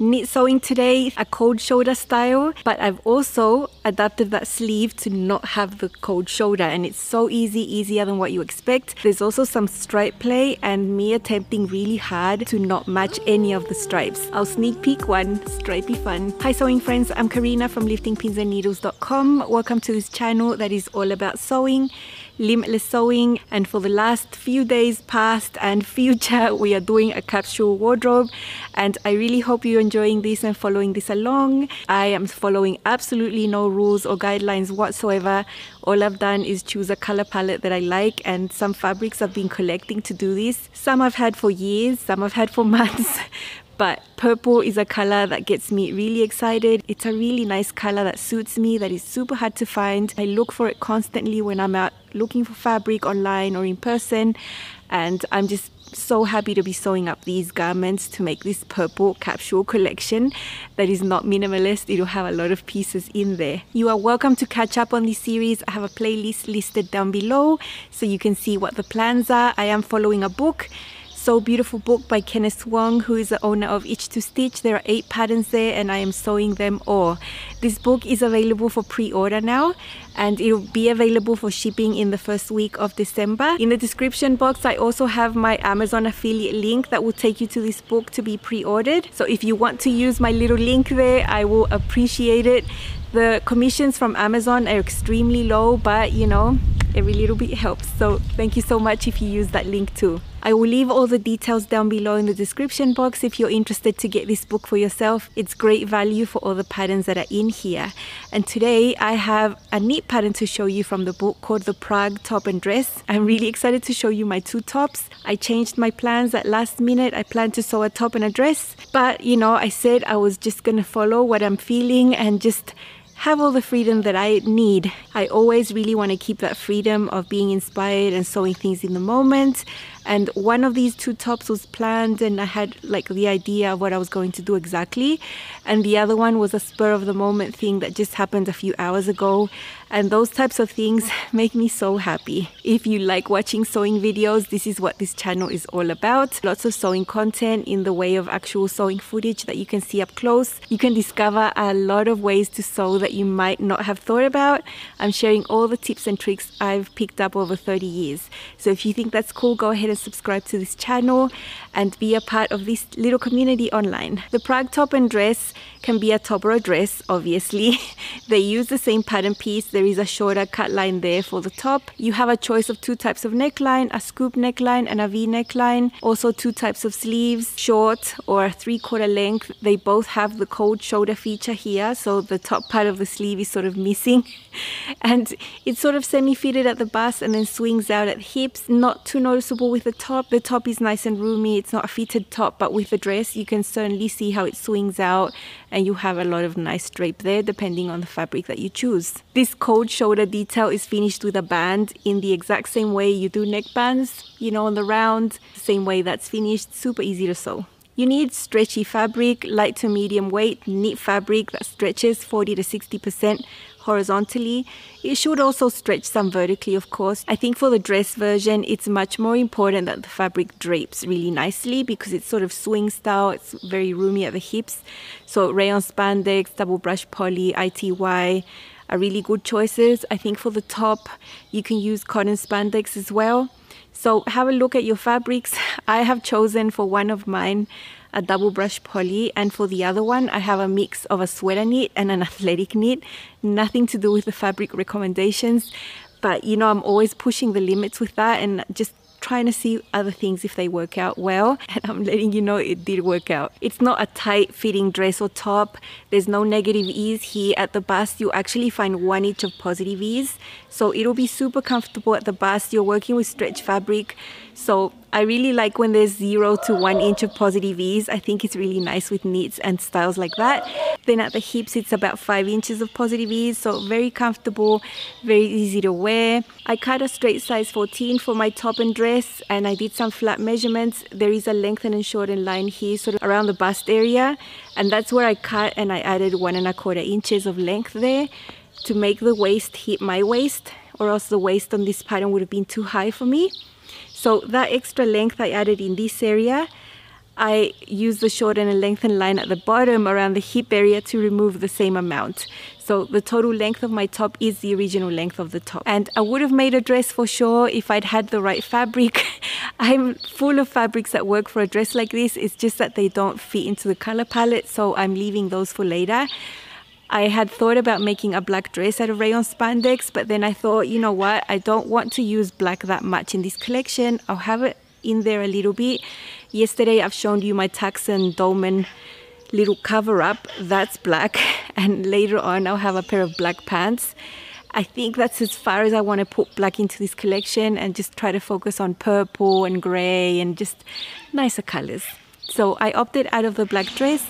knit sewing today, a cold shoulder style, but I've also adapted that sleeve to not have the cold shoulder and it's so easy, easier than what you expect. There's also some stripe play and me attempting really hard to not match any of the stripes. I'll sneak peek one, stripey fun. Hi sewing friends, I'm Karina from liftingpinsandneedles.com. Welcome to this channel that is all about sewing limitless sewing and for the last few days past and future we are doing a capsule wardrobe and I really hope you're enjoying this and following this along. I am following absolutely no rules or guidelines whatsoever. All I've done is choose a color palette that I like and some fabrics I've been collecting to do this. Some I've had for years, some I've had for months but purple is a color that gets me really excited. It's a really nice color that suits me, that is super hard to find. I look for it constantly when I'm out looking for fabric online or in person, and I'm just so happy to be sewing up these garments to make this purple capsule collection that is not minimalist. It'll have a lot of pieces in there. You are welcome to catch up on this series. I have a playlist listed down below so you can see what the plans are. I am following a book so Beautiful book by Kennis Wong, who is the owner of Itch to Stitch. There are eight patterns there, and I am sewing them all. This book is available for pre order now, and it will be available for shipping in the first week of December. In the description box, I also have my Amazon affiliate link that will take you to this book to be pre ordered. So if you want to use my little link there, I will appreciate it. The commissions from Amazon are extremely low, but you know, every little bit helps. So thank you so much if you use that link too. I will leave all the details down below in the description box if you're interested to get this book for yourself. It's great value for all the patterns that are in here. And today I have a neat pattern to show you from the book called the Prague Top and Dress. I'm really excited to show you my two tops. I changed my plans at last minute. I planned to sew a top and a dress, but you know, I said I was just gonna follow what I'm feeling and just have all the freedom that I need. I always really want to keep that freedom of being inspired and sewing things in the moment. And one of these two tops was planned and I had like the idea of what I was going to do exactly. And the other one was a spur of the moment thing that just happened a few hours ago and those types of things make me so happy. If you like watching sewing videos, this is what this channel is all about. Lots of sewing content in the way of actual sewing footage that you can see up close. You can discover a lot of ways to sew that you might not have thought about. I'm sharing all the tips and tricks I've picked up over 30 years. So if you think that's cool, go ahead and subscribe to this channel and be a part of this little community online. The Prague top and dress can be a top a dress, obviously. they use the same pattern piece. There is a shorter cut line there for the top. You have a choice of two types of neckline, a scoop neckline and a V neckline. Also two types of sleeves, short or three quarter length. They both have the cold shoulder feature here. So the top part of the sleeve is sort of missing. and it's sort of semi-fitted at the bust and then swings out at hips. Not too noticeable with the top. The top is nice and roomy. It's not a fitted top, but with the dress, you can certainly see how it swings out and you have a lot of nice drape there depending on the fabric that you choose. This cold shoulder detail is finished with a band in the exact same way you do neck bands, you know, on the round, same way that's finished, super easy to sew. You need stretchy fabric, light to medium weight, knit fabric that stretches 40 to 60% horizontally. It should also stretch some vertically, of course. I think for the dress version, it's much more important that the fabric drapes really nicely because it's sort of swing style. It's very roomy at the hips. So rayon spandex, double brush poly, ITY are really good choices. I think for the top, you can use cotton spandex as well. So have a look at your fabrics. I have chosen for one of mine a double brush poly and for the other one I have a mix of a sweater knit and an athletic knit nothing to do with the fabric recommendations but you know I'm always pushing the limits with that and just trying to see other things if they work out well and I'm letting you know it did work out. It's not a tight fitting dress or top. There's no negative ease here at the bust. You actually find one inch of positive ease. So it'll be super comfortable at the bust. You're working with stretch fabric. So I really like when there's zero to one inch of positive ease. I think it's really nice with knits and styles like that. Then at the hips, it's about five inches of positive ease. So very comfortable, very easy to wear. I cut a straight size 14 for my top and dress and I did some flat measurements. There is a lengthen and shorten line here sort of around the bust area. And that's where I cut and I added one and a quarter inches of length there to make the waist hit my waist or else the waist on this pattern would have been too high for me. So that extra length I added in this area, I use the shorten and lengthen line at the bottom around the hip area to remove the same amount. So the total length of my top is the original length of the top. And I would have made a dress for sure if I'd had the right fabric. I'm full of fabrics that work for a dress like this. It's just that they don't fit into the color palette. So I'm leaving those for later. I had thought about making a black dress out of rayon spandex, but then I thought, you know what, I don't want to use black that much in this collection. I'll have it in there a little bit Yesterday I've shown you my Tuxen dolman little cover up, that's black. And later on I'll have a pair of black pants. I think that's as far as I want to put black into this collection and just try to focus on purple and grey and just nicer colors. So I opted out of the black dress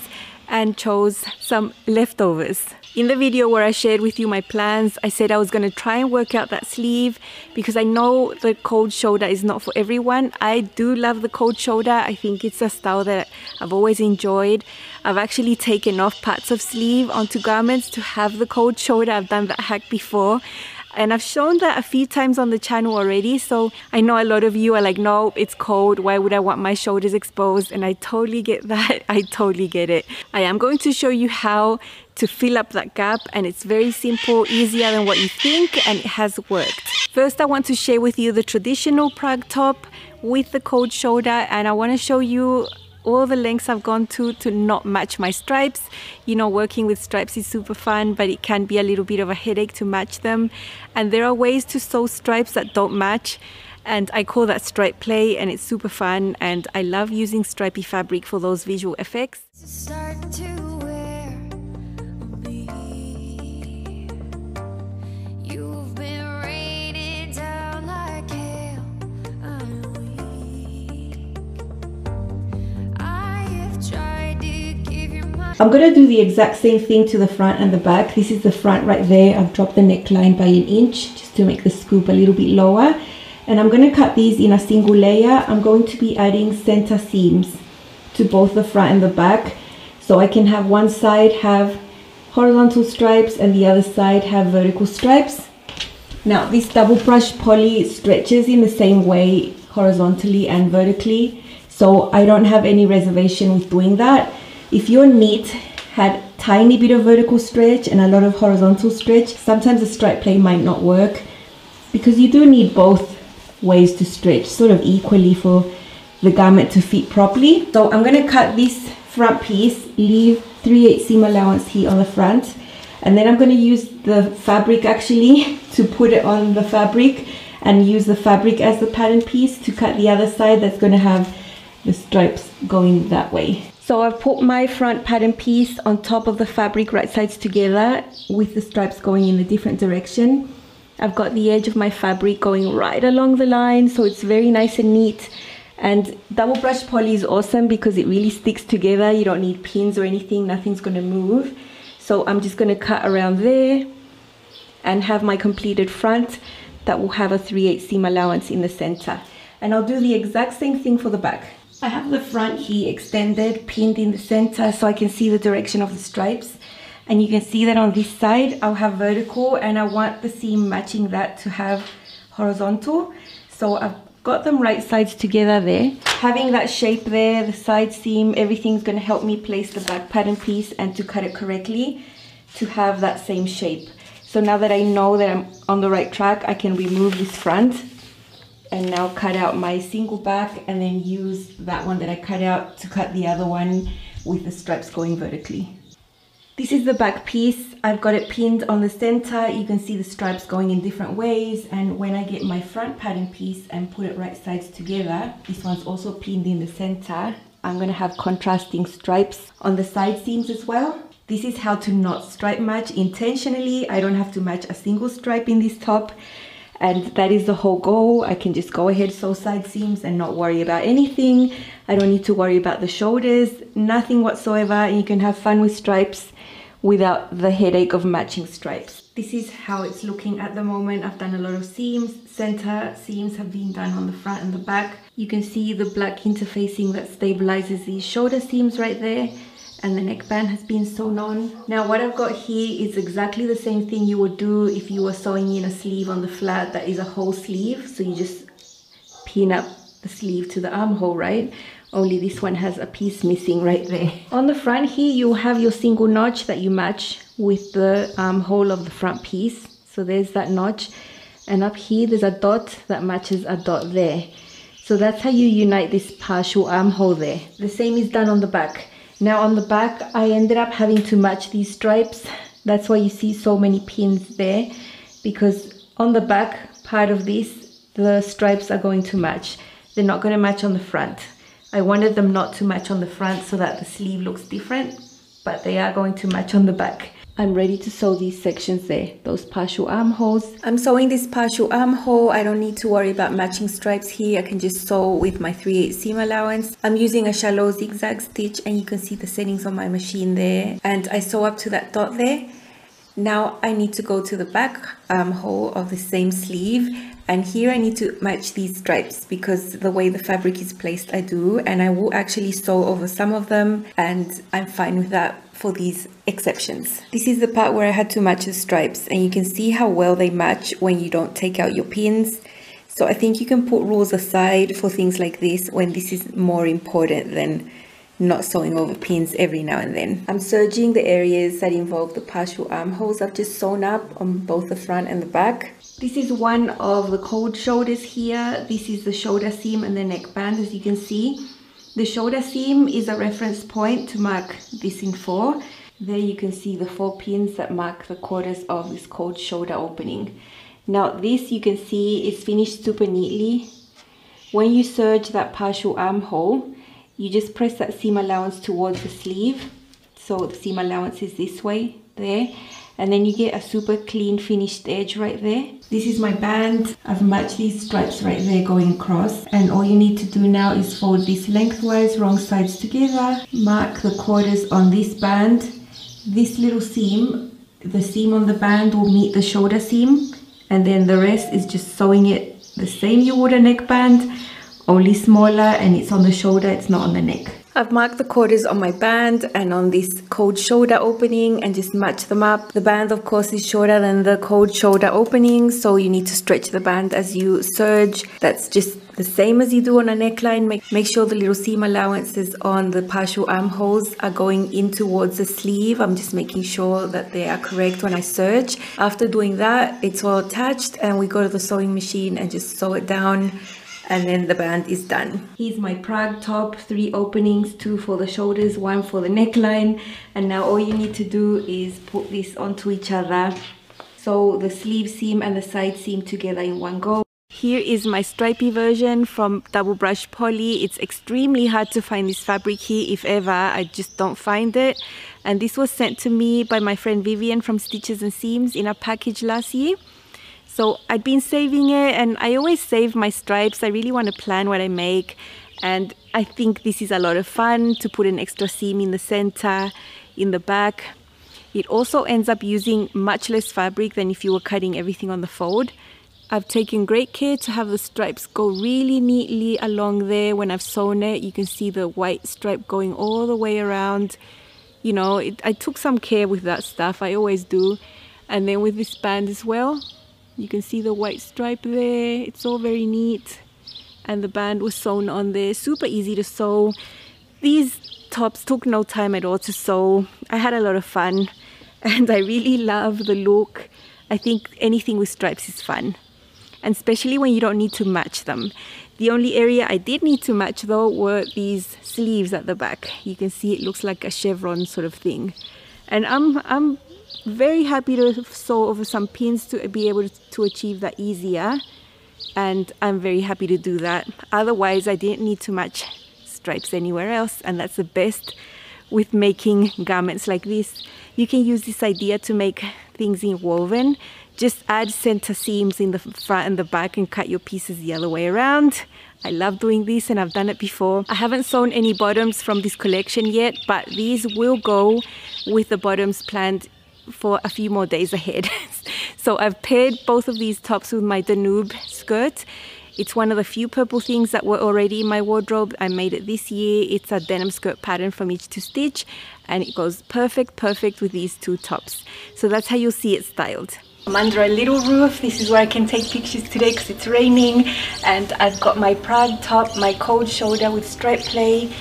and chose some leftovers. In the video where I shared with you my plans, I said I was going to try and work out that sleeve because I know the cold shoulder is not for everyone. I do love the cold shoulder. I think it's a style that I've always enjoyed. I've actually taken off parts of sleeve onto garments to have the cold shoulder. I've done that hack before and I've shown that a few times on the channel already so I know a lot of you are like no it's cold. Why would I want my shoulders exposed? And I totally get that. I totally get it. I am going to show you how to fill up that gap and it's very simple easier than what you think and it has worked. First I want to share with you the traditional Prague top with the cold shoulder and I want to show you all the lengths I've gone to to not match my stripes. You know, working with stripes is super fun, but it can be a little bit of a headache to match them. And there are ways to sew stripes that don't match. And I call that stripe play, and it's super fun. And I love using stripy fabric for those visual effects. I'm going to do the exact same thing to the front and the back. This is the front right there. I've dropped the neckline by an inch just to make the scoop a little bit lower. And I'm going to cut these in a single layer. I'm going to be adding center seams to both the front and the back. So I can have one side have horizontal stripes and the other side have vertical stripes. Now this double brush poly stretches in the same way horizontally and vertically. So I don't have any reservation with doing that. If your knit had tiny bit of vertical stretch and a lot of horizontal stretch, sometimes a stripe play might not work because you do need both ways to stretch sort of equally for the garment to fit properly. So I'm going to cut this front piece, leave 3 8 seam allowance here on the front and then I'm going to use the fabric actually to put it on the fabric and use the fabric as the pattern piece to cut the other side that's going to have the stripes going that way. So I've put my front pattern piece on top of the fabric right sides together with the stripes going in a different direction. I've got the edge of my fabric going right along the line so it's very nice and neat. And double brush poly is awesome because it really sticks together. You don't need pins or anything, nothing's gonna move. So I'm just gonna cut around there and have my completed front that will have a 3 8 seam allowance in the center. And I'll do the exact same thing for the back. I have the front here extended, pinned in the center so I can see the direction of the stripes. And you can see that on this side, I'll have vertical and I want the seam matching that to have horizontal. So I've got them right sides together there. Having that shape there, the side seam, everything's gonna help me place the back pattern piece and to cut it correctly to have that same shape. So now that I know that I'm on the right track, I can remove this front and now cut out my single back and then use that one that I cut out to cut the other one with the stripes going vertically. This is the back piece. I've got it pinned on the center. You can see the stripes going in different ways. And when I get my front pattern piece and put it right sides together, this one's also pinned in the center. I'm gonna have contrasting stripes on the side seams as well. This is how to not stripe match intentionally. I don't have to match a single stripe in this top and that is the whole goal. I can just go ahead sew side seams and not worry about anything. I don't need to worry about the shoulders nothing whatsoever. You can have fun with stripes without the headache of matching stripes. This is how it's looking at the moment. I've done a lot of seams. Center seams have been done on the front and the back. You can see the black interfacing that stabilizes these shoulder seams right there and the neckband has been sewn on. Now what I've got here is exactly the same thing you would do if you were sewing in a sleeve on the flat that is a whole sleeve. So you just pin up the sleeve to the armhole, right? only this one has a piece missing right there. On the front here, you have your single notch that you match with the armhole of the front piece. So there's that notch. And up here, there's a dot that matches a dot there. So that's how you unite this partial armhole there. The same is done on the back. Now on the back, I ended up having to match these stripes. That's why you see so many pins there because on the back part of this, the stripes are going to match. They're not going to match on the front. I wanted them not to match on the front so that the sleeve looks different, but they are going to match on the back. I'm ready to sew these sections there, those partial armholes. I'm sewing this partial armhole. I don't need to worry about matching stripes here. I can just sew with my 3 8 seam allowance. I'm using a shallow zigzag stitch and you can see the settings on my machine there. And I sew up to that dot there. Now I need to go to the back armhole of the same sleeve and here I need to match these stripes because the way the fabric is placed I do and I will actually sew over some of them and I'm fine with that for these exceptions. This is the part where I had to match the stripes and you can see how well they match when you don't take out your pins. So I think you can put rules aside for things like this when this is more important than not sewing over pins every now and then. I'm serging the areas that involve the partial armholes I've just sewn up on both the front and the back. This is one of the cold shoulders here. This is the shoulder seam and the neckband as you can see. The shoulder seam is a reference point to mark this in four. There you can see the four pins that mark the quarters of this cold shoulder opening. Now this you can see is finished super neatly. When you serge that partial armhole, you just press that seam allowance towards the sleeve. So the seam allowance is this way, there and then you get a super clean finished edge right there. This is my band. I've matched these stripes right there going across and all you need to do now is fold this lengthwise, wrong sides together, mark the quarters on this band. This little seam, the seam on the band will meet the shoulder seam and then the rest is just sewing it the same you would a neckband, only smaller and it's on the shoulder, it's not on the neck. I've marked the quarters on my band and on this cold shoulder opening and just match them up. The band of course is shorter than the cold shoulder opening so you need to stretch the band as you serge. That's just the same as you do on a neckline. Make, make sure the little seam allowances on the partial armholes are going in towards the sleeve. I'm just making sure that they are correct when I serge. After doing that, it's all attached and we go to the sewing machine and just sew it down and then the band is done. Here's my Prague top, three openings, two for the shoulders, one for the neckline. And now all you need to do is put this onto each other. So the sleeve seam and the side seam together in one go. Here is my stripy version from Double Brush Poly. It's extremely hard to find this fabric here, if ever. I just don't find it. And this was sent to me by my friend Vivian from Stitches and Seams in a package last year. So I'd been saving it and I always save my stripes. I really want to plan what I make and I think this is a lot of fun to put an extra seam in the center, in the back. It also ends up using much less fabric than if you were cutting everything on the fold. I've taken great care to have the stripes go really neatly along there when I've sewn it. You can see the white stripe going all the way around. You know, it, I took some care with that stuff, I always do. And then with this band as well, you can see the white stripe there. It's all very neat. And the band was sewn on there. Super easy to sew. These tops took no time at all to sew. I had a lot of fun. And I really love the look. I think anything with stripes is fun. And especially when you don't need to match them. The only area I did need to match though were these sleeves at the back. You can see it looks like a chevron sort of thing. And I'm I'm very happy to sew over some pins to be able to achieve that easier and I'm very happy to do that. Otherwise I didn't need to match stripes anywhere else and that's the best with making garments like this. You can use this idea to make things in woven just add center seams in the front and the back and cut your pieces the other way around. I love doing this and I've done it before. I haven't sewn any bottoms from this collection yet, but these will go with the bottoms planned for a few more days ahead. so I've paired both of these tops with my Danube skirt. It's one of the few purple things that were already in my wardrobe. I made it this year. It's a denim skirt pattern from Itch to Stitch and it goes perfect, perfect with these two tops. So that's how you'll see it styled. I'm under a little roof. This is where I can take pictures today because it's raining and I've got my Prague top, my cold shoulder with stripe play.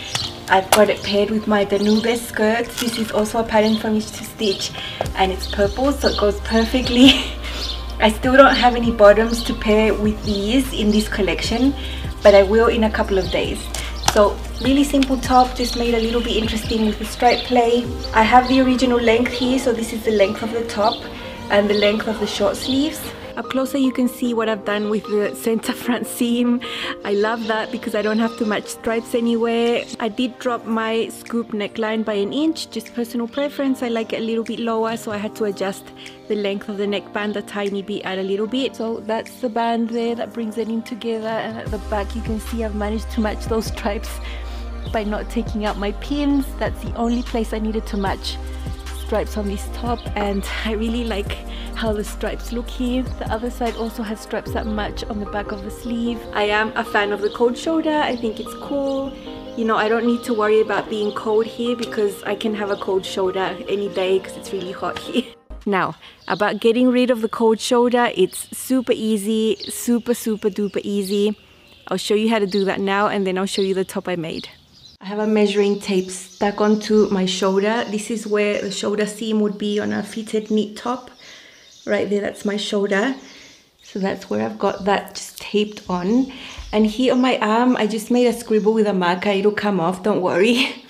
I've got it paired with my Danube skirt. This is also a pattern from Itch to Stitch and it's purple so it goes perfectly. I still don't have any bottoms to pair with these in this collection but I will in a couple of days. So really simple top, just made a little bit interesting with the stripe play. I have the original length here, so this is the length of the top and the length of the short sleeves. Up closer you can see what I've done with the center front seam. I love that because I don't have to match stripes anywhere. I did drop my scoop neckline by an inch, just personal preference. I like it a little bit lower so I had to adjust the length of the neckband a tiny bit, add a little bit. So that's the band there that brings it in together and at the back you can see I've managed to match those stripes by not taking out my pins. That's the only place I needed to match stripes on this top and I really like how the stripes look here. The other side also has stripes that match on the back of the sleeve. I am a fan of the cold shoulder. I think it's cool. You know, I don't need to worry about being cold here because I can have a cold shoulder any day because it's really hot here. Now, about getting rid of the cold shoulder, it's super easy, super, super duper easy. I'll show you how to do that now and then I'll show you the top I made. I have a measuring tape stuck onto my shoulder. This is where the shoulder seam would be on a fitted knit top. Right there, that's my shoulder. So that's where I've got that just taped on. And here on my arm, I just made a scribble with a marker. It'll come off, don't worry.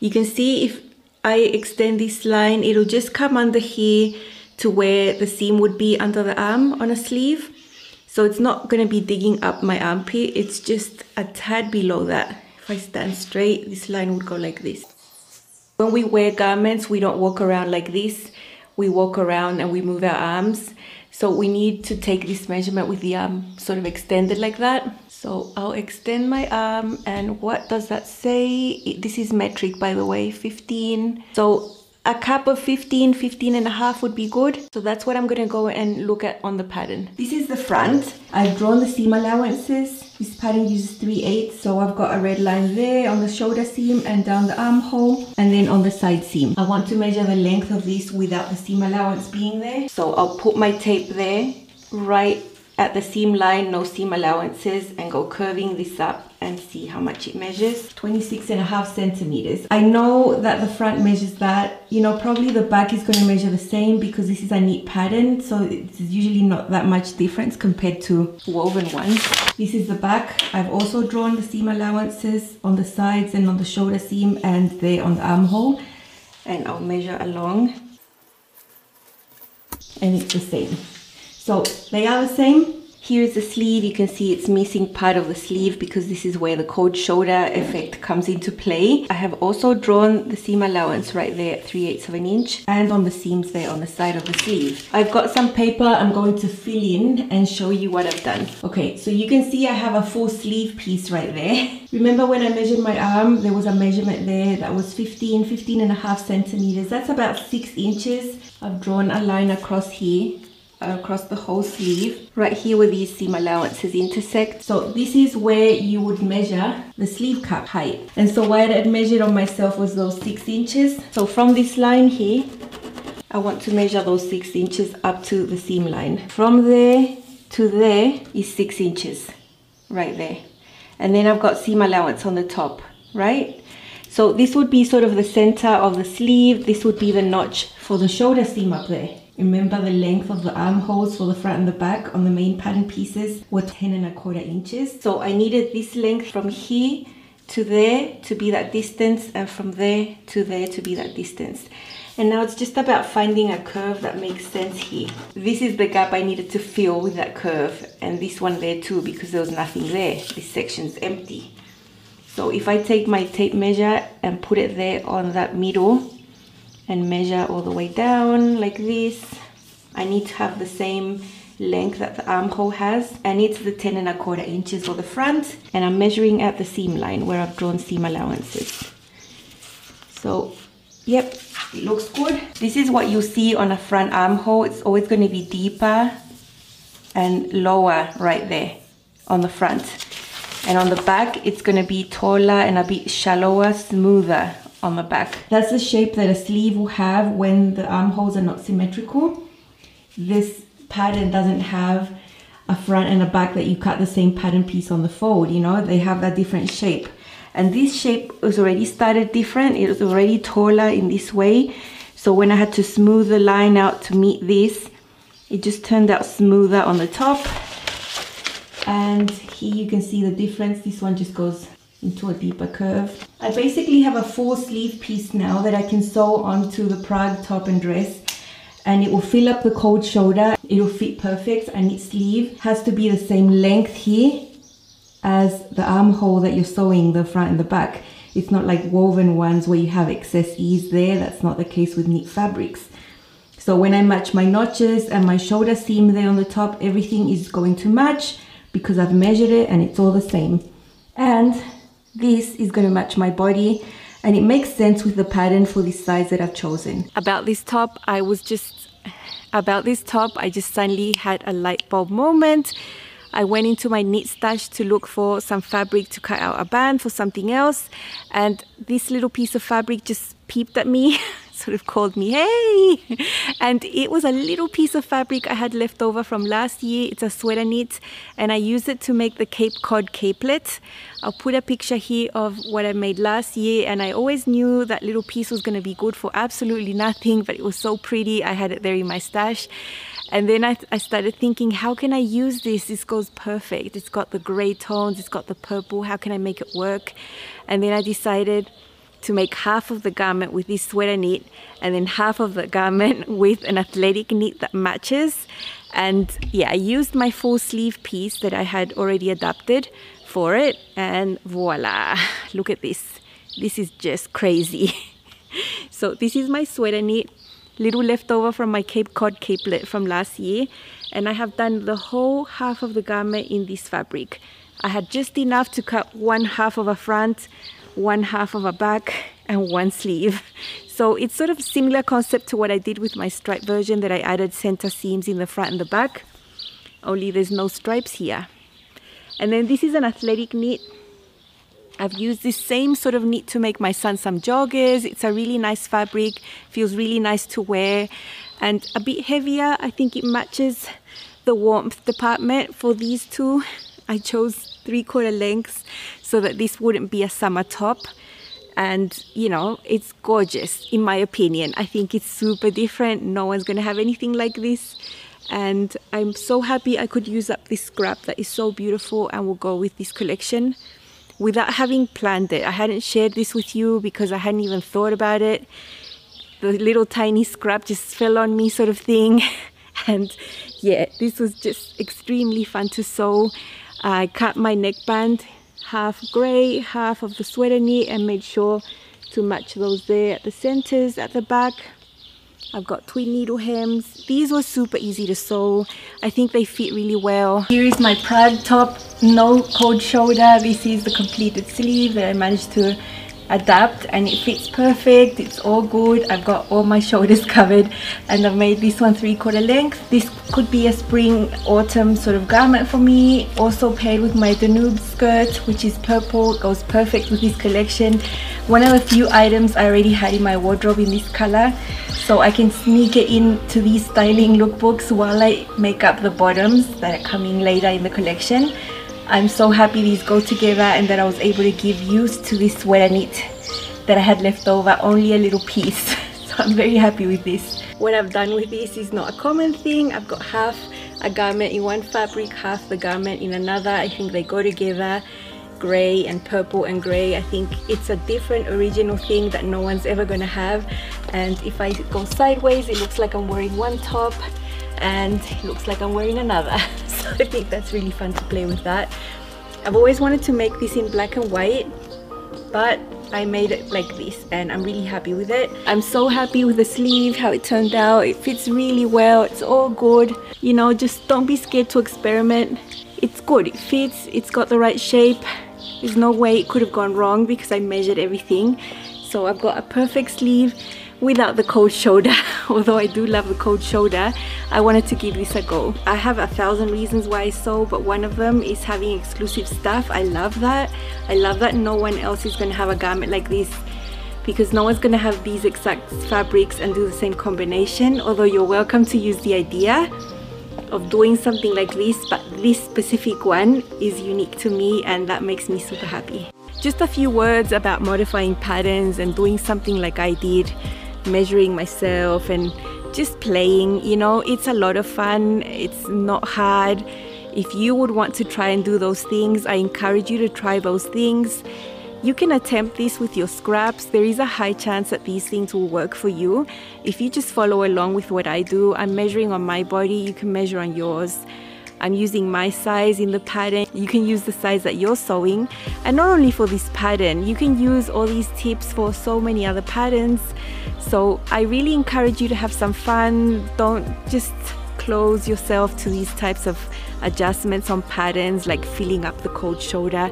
You can see if I extend this line, it'll just come under here to where the seam would be under the arm on a sleeve. So it's not gonna be digging up my armpit, it's just a tad below that. I stand straight, this line would go like this. When we wear garments, we don't walk around like this. We walk around and we move our arms. So we need to take this measurement with the arm sort of extended like that. So I'll extend my arm and what does that say? This is metric by the way, 15. So a cup of 15, 15 and a half would be good. So that's what I'm gonna go and look at on the pattern. This is the front. I've drawn the seam allowances. This pattern uses 3 8 so I've got a red line there on the shoulder seam and down the armhole and then on the side seam. I want to measure the length of this without the seam allowance being there. So I'll put my tape there right at the seam line, no seam allowances, and go curving this up and see how much it measures. 26 and a half centimeters. I know that the front measures that, you know, probably the back is gonna measure the same because this is a neat pattern, so it's usually not that much difference compared to woven ones. This is the back. I've also drawn the seam allowances on the sides and on the shoulder seam and there on the armhole. And I'll measure along and it's the same. So they are the same. Here's the sleeve. You can see it's missing part of the sleeve because this is where the cold shoulder effect comes into play. I have also drawn the seam allowance right there at 3 eighths of an inch and on the seams there on the side of the sleeve. I've got some paper I'm going to fill in and show you what I've done. Okay, so you can see I have a full sleeve piece right there. Remember when I measured my arm, there was a measurement there that was 15, 15 and a half centimeters. That's about six inches. I've drawn a line across here across the whole sleeve. Right here where these seam allowances intersect. So this is where you would measure the sleeve cup height. And so what I had measured on myself was those six inches. So from this line here I want to measure those six inches up to the seam line. From there to there is six inches right there. And then I've got seam allowance on the top right? So this would be sort of the center of the sleeve. This would be the notch for the shoulder seam up there Remember the length of the armholes for the front and the back on the main pattern pieces were 10 and a quarter inches. So I needed this length from here to there to be that distance and from there to there to be that distance. And now it's just about finding a curve that makes sense here. This is the gap I needed to fill with that curve and this one there too because there was nothing there. This section's empty. So if I take my tape measure and put it there on that middle and measure all the way down like this. I need to have the same length that the armhole has and it's the 10 and a quarter inches for the front and I'm measuring at the seam line where I've drawn seam allowances. So yep, it looks good. This is what you see on a front armhole. It's always going to be deeper and lower right there on the front. And on the back, it's going to be taller and a bit shallower, smoother on the back. That's the shape that a sleeve will have when the armholes are not symmetrical. This pattern doesn't have a front and a back that you cut the same pattern piece on the fold, you know, they have a different shape. And this shape was already started different, it was already taller in this way. So when I had to smooth the line out to meet this, it just turned out smoother on the top. And here you can see the difference. This one just goes into a deeper curve. I basically have a full sleeve piece now that I can sew onto the Prague top and dress and it will fill up the cold shoulder. It will fit perfect and its sleeve has to be the same length here as the armhole that you're sewing the front and the back. It's not like woven ones where you have excess ease there. That's not the case with knit fabrics. So when I match my notches and my shoulder seam there on the top, everything is going to match because I've measured it and it's all the same. And this is going to match my body and it makes sense with the pattern for this size that I've chosen. About this top, I was just, about this top, I just suddenly had a light bulb moment. I went into my knit stash to look for some fabric to cut out a band for something else and this little piece of fabric just peeped at me sort of called me, hey! And it was a little piece of fabric I had left over from last year. It's a sweater knit and I used it to make the Cape Cod capelet. I'll put a picture here of what I made last year and I always knew that little piece was going to be good for absolutely nothing, but it was so pretty. I had it there in my stash. And then I, I started thinking, how can I use this? This goes perfect. It's got the gray tones, it's got the purple. How can I make it work? And then I decided, to make half of the garment with this sweater knit and then half of the garment with an athletic knit that matches. And yeah I used my full sleeve piece that I had already adapted for it and voila look at this. This is just crazy. So this is my sweater knit little leftover from my Cape Cod capelet from last year. And I have done the whole half of the garment in this fabric. I had just enough to cut one half of a front one half of a back and one sleeve. So it's sort of similar concept to what I did with my stripe version that I added center seams in the front and the back, only there's no stripes here. And then this is an athletic knit. I've used this same sort of knit to make my son some joggers. It's a really nice fabric, feels really nice to wear and a bit heavier. I think it matches the warmth department for these two. I chose three quarter lengths so that this wouldn't be a summer top. And you know it's gorgeous in my opinion. I think it's super different. No one's gonna have anything like this. And i'm so happy i could use up this scrap that is so beautiful and will go with this collection without having planned it. I hadn't shared this with you because i hadn't even thought about it. The little tiny scrap just fell on me sort of thing. And yeah this was just extremely fun to sew I cut my neckband half gray, half of the sweater knit and made sure to match those there at the centers, at the back. I've got twin needle hems. These were super easy to sew. I think they fit really well. Here is my Prague top, no cold shoulder. This is the completed sleeve that I managed to adapt and it fits perfect it's all good I've got all my shoulders covered and I've made this one three quarter length. This could be a spring autumn sort of garment for me also paired with my Danube skirt which is purple goes perfect with this collection. One of the few items I already had in my wardrobe in this color so I can sneak it into these styling lookbooks while I make up the bottoms that are coming later in the collection I'm so happy these go together and that I was able to give use to this sweater knit that I had left over, only a little piece. so I'm very happy with this. What I've done with this is not a common thing. I've got half a garment in one fabric, half the garment in another. I think they go together gray and purple and gray. I think it's a different original thing that no one's ever gonna have. And if I go sideways, it looks like I'm wearing one top and it looks like I'm wearing another. I think that's really fun to play with that. I've always wanted to make this in black and white, but I made it like this and I'm really happy with it. I'm so happy with the sleeve, how it turned out. It fits really well, it's all good. You know, just don't be scared to experiment. It's good, it fits, it's got the right shape. There's no way it could have gone wrong because I measured everything. So I've got a perfect sleeve without the cold shoulder although I do love the cold shoulder I wanted to give this a go. I have a thousand reasons why I sew but one of them is having exclusive stuff. I love that. I love that no one else is gonna have a garment like this because no one's gonna have these exact fabrics and do the same combination although you're welcome to use the idea of doing something like this, but this specific one is unique to me and that makes me super happy. Just a few words about modifying patterns and doing something like I did, measuring myself and just playing, you know, it's a lot of fun, it's not hard. If you would want to try and do those things, I encourage you to try those things. You can attempt this with your scraps. There is a high chance that these things will work for you. If you just follow along with what I do, I'm measuring on my body, you can measure on yours. I'm using my size in the pattern. You can use the size that you're sewing. And not only for this pattern, you can use all these tips for so many other patterns. So I really encourage you to have some fun. Don't just close yourself to these types of adjustments on patterns like filling up the cold shoulder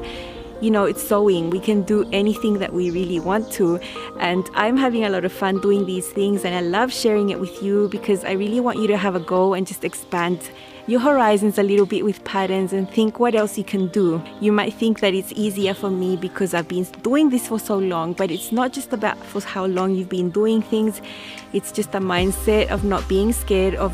you know, it's sewing. We can do anything that we really want to. And I'm having a lot of fun doing these things and I love sharing it with you because I really want you to have a go and just expand your horizons a little bit with patterns and think what else you can do. You might think that it's easier for me because I've been doing this for so long, but it's not just about for how long you've been doing things. It's just a mindset of not being scared of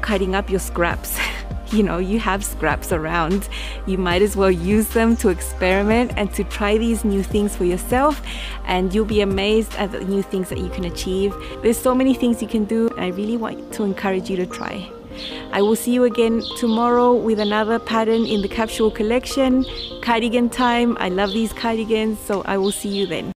cutting up your scraps. you know, you have scraps around. You might as well use them to experiment and to try these new things for yourself, and you'll be amazed at the new things that you can achieve. There's so many things you can do, I really want to encourage you to try. I will see you again tomorrow with another pattern in the capsule collection. Cardigan time. I love these cardigans, so I will see you then.